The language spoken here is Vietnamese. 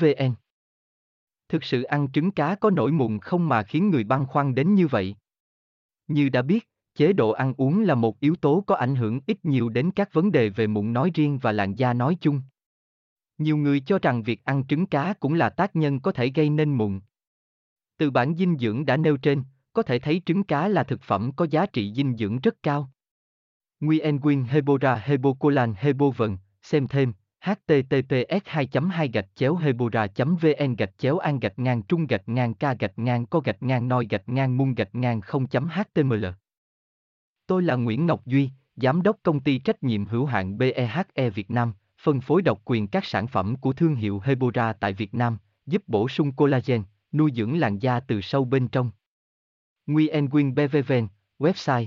vn Thực sự ăn trứng cá có nổi mụn không mà khiến người băn khoăn đến như vậy? Như đã biết, chế độ ăn uống là một yếu tố có ảnh hưởng ít nhiều đến các vấn đề về mụn nói riêng và làn da nói chung. Nhiều người cho rằng việc ăn trứng cá cũng là tác nhân có thể gây nên mụn. Từ bản dinh dưỡng đã nêu trên, có thể thấy trứng cá là thực phẩm có giá trị dinh dưỡng rất cao. Nguyen Quyên Hebora Hebocolan Hebovần, xem thêm, https 2 2 gạch chéo hebora vn gạch chéo an gạch ngang trung gạch ngang ca gạch ngang co gạch ngang noi gạch ngang mung gạch ngang 0 html Tôi là Nguyễn Ngọc Duy, Giám đốc công ty trách nhiệm hữu hạn BEHE Việt Nam, phân phối độc quyền các sản phẩm của thương hiệu Hebora tại Việt Nam, giúp bổ sung collagen, nuôi dưỡng làn da từ sâu bên trong. Nguyen Nguyen BVVN, website